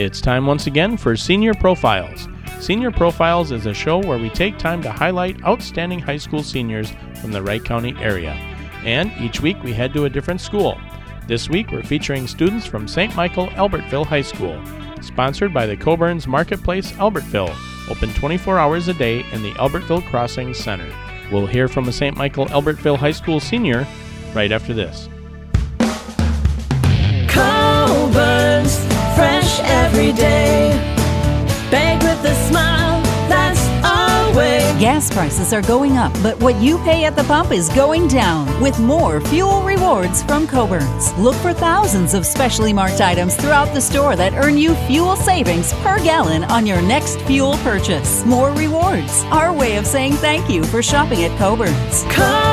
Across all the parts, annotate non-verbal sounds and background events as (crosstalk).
It's time once again for Senior Profiles. Senior Profiles is a show where we take time to highlight outstanding high school seniors from the Wright County area. And each week we head to a different school. This week we're featuring students from St. Michael Albertville High School, sponsored by the Coborn's Marketplace Albertville, open 24 hours a day in the Albertville Crossing Center. We'll hear from a St. Michael Albertville High School senior right after this. Fresh every day. Baked with a smile, that's our way. Gas prices are going up, but what you pay at the pump is going down with more fuel rewards from Coborn's. Look for thousands of specially marked items throughout the store that earn you fuel savings per gallon on your next fuel purchase. More rewards. Our way of saying thank you for shopping at Coborn's. Coborn's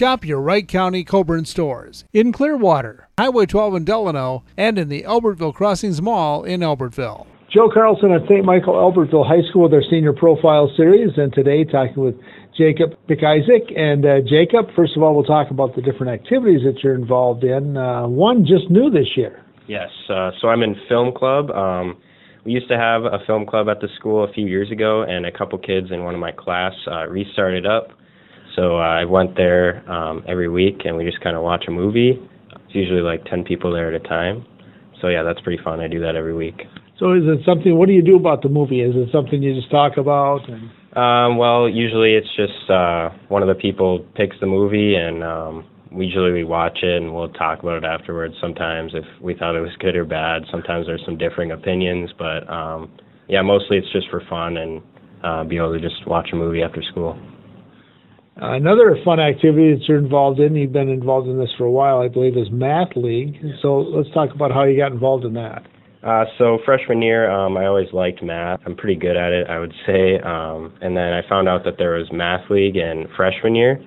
Shop your Wright County Coborn stores in Clearwater, Highway 12 in Delano, and in the Albertville Crossings Mall in Albertville. Joe Carlson at St. Michael Albertville High School with our senior profile series, and today talking with Jacob McIsaac. And uh, Jacob, first of all, we'll talk about the different activities that you're involved in. Uh, one just new this year. Yes, uh, so I'm in film club. Um, we used to have a film club at the school a few years ago, and a couple kids in one of my class uh, restarted up. So uh, I went there um, every week, and we just kind of watch a movie. It's usually like 10 people there at a time. So yeah, that's pretty fun. I do that every week. So is it something? What do you do about the movie? Is it something you just talk about? And, Um, well, usually it's just uh, one of the people picks the movie, and um, we usually we watch it and we'll talk about it afterwards. Sometimes if we thought it was good or bad. Sometimes there's some differing opinions, but um, yeah, mostly it's just for fun and uh, be able to just watch a movie after school. Another fun activity that you're involved in. You've been involved in this for a while, I believe, is Math League. So let's talk about how you got involved in that. Uh, so freshman year, um, I always liked math. I'm pretty good at it, I would say. Um, and then I found out that there was math league in freshman year.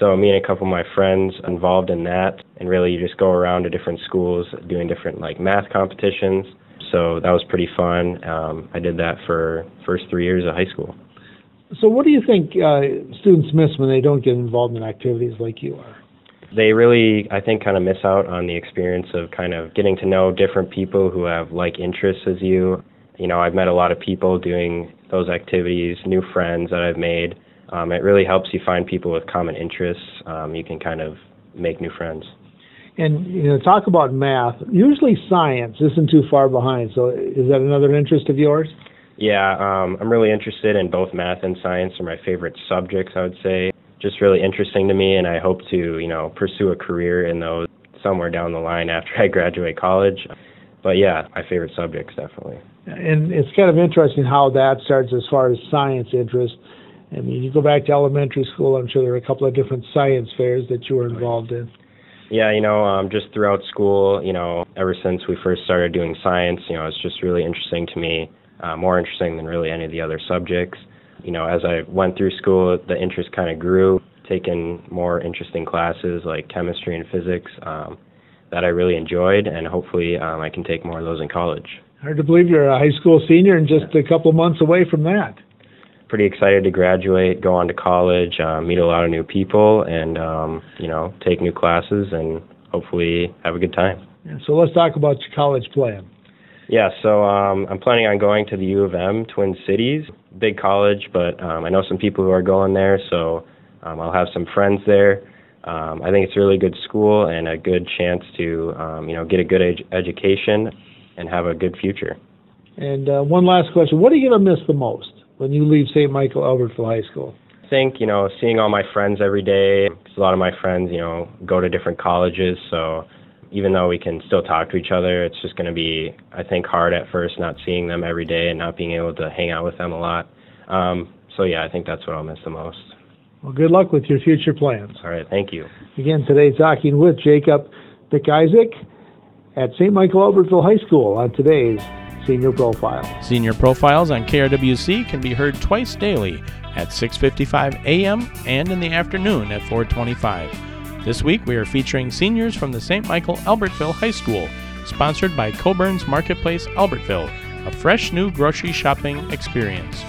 So me and a couple of my friends involved in that, and really you just go around to different schools doing different like math competitions. So that was pretty fun. Um, I did that for first three years of high school. So what do you think uh, students miss when they don't get involved in activities like you are? They really, I think, kind of miss out on the experience of kind of getting to know different people who have like interests as you. You know, I've met a lot of people doing those activities, new friends that I've made. Um, it really helps you find people with common interests. Um, you can kind of make new friends. And you know, talk about math. Usually, science isn't too far behind. So, is that another interest of yours? Yeah, um, I'm really interested in both math and science are my favorite subjects, I would say. Just really interesting to me, and I hope to, you know, pursue a career in those somewhere down the line after (laughs) I graduate college. But yeah, my favorite subjects, definitely. And it's kind of interesting how that starts as far as science interest. I mean, you go back to elementary school. I'm sure there are a couple of different science fairs that you were involved in. Yeah, you know, um, just throughout school, you know, ever since we first started doing science, you know, it's just really interesting to me, uh, more interesting than really any of the other subjects. You know, as I went through school, the interest kind of grew, taking more interesting classes like chemistry and physics um, that I really enjoyed, and hopefully um, I can take more of those in college. Hard to believe you're a high school senior and just a couple of months away from that. Pretty excited to graduate, go on to college, uh, meet a lot of new people, and, um, you know, take new classes and hopefully have a good time. And so let's talk about your college plan. Yeah, so um, I'm planning on going to the U of M, Twin Cities, big college, but um, I know some people who are going there, so um, I'll have some friends there. Um, I think it's a really good school and a good chance to, um, you know, get a good ed- education and have a good future. And uh, one last question: What are you going to miss the most when you leave St. Michael Albertville High School? I think, you know, seeing all my friends every day, 'cause a lot of my friends, you know, go to different colleges, so even though we can still talk to each other, it's just going to be, I think, hard at first not seeing them every day and not being able to hang out with them a lot. Um, so yeah, I think that's what I'll miss the most. Well, good luck with your future plans. All right, thank you. Again, today talking with Jacob McIsaac at St. Michael Albertville High School on today's Senior Profile. Senior Profiles on KRWC can be heard twice daily at 6:55 a.m. and in the afternoon at 4:25. This week we are featuring seniors from the St. Michael Albertville High School, sponsored by Coborn's Marketplace Albertville, a fresh new grocery shopping experience.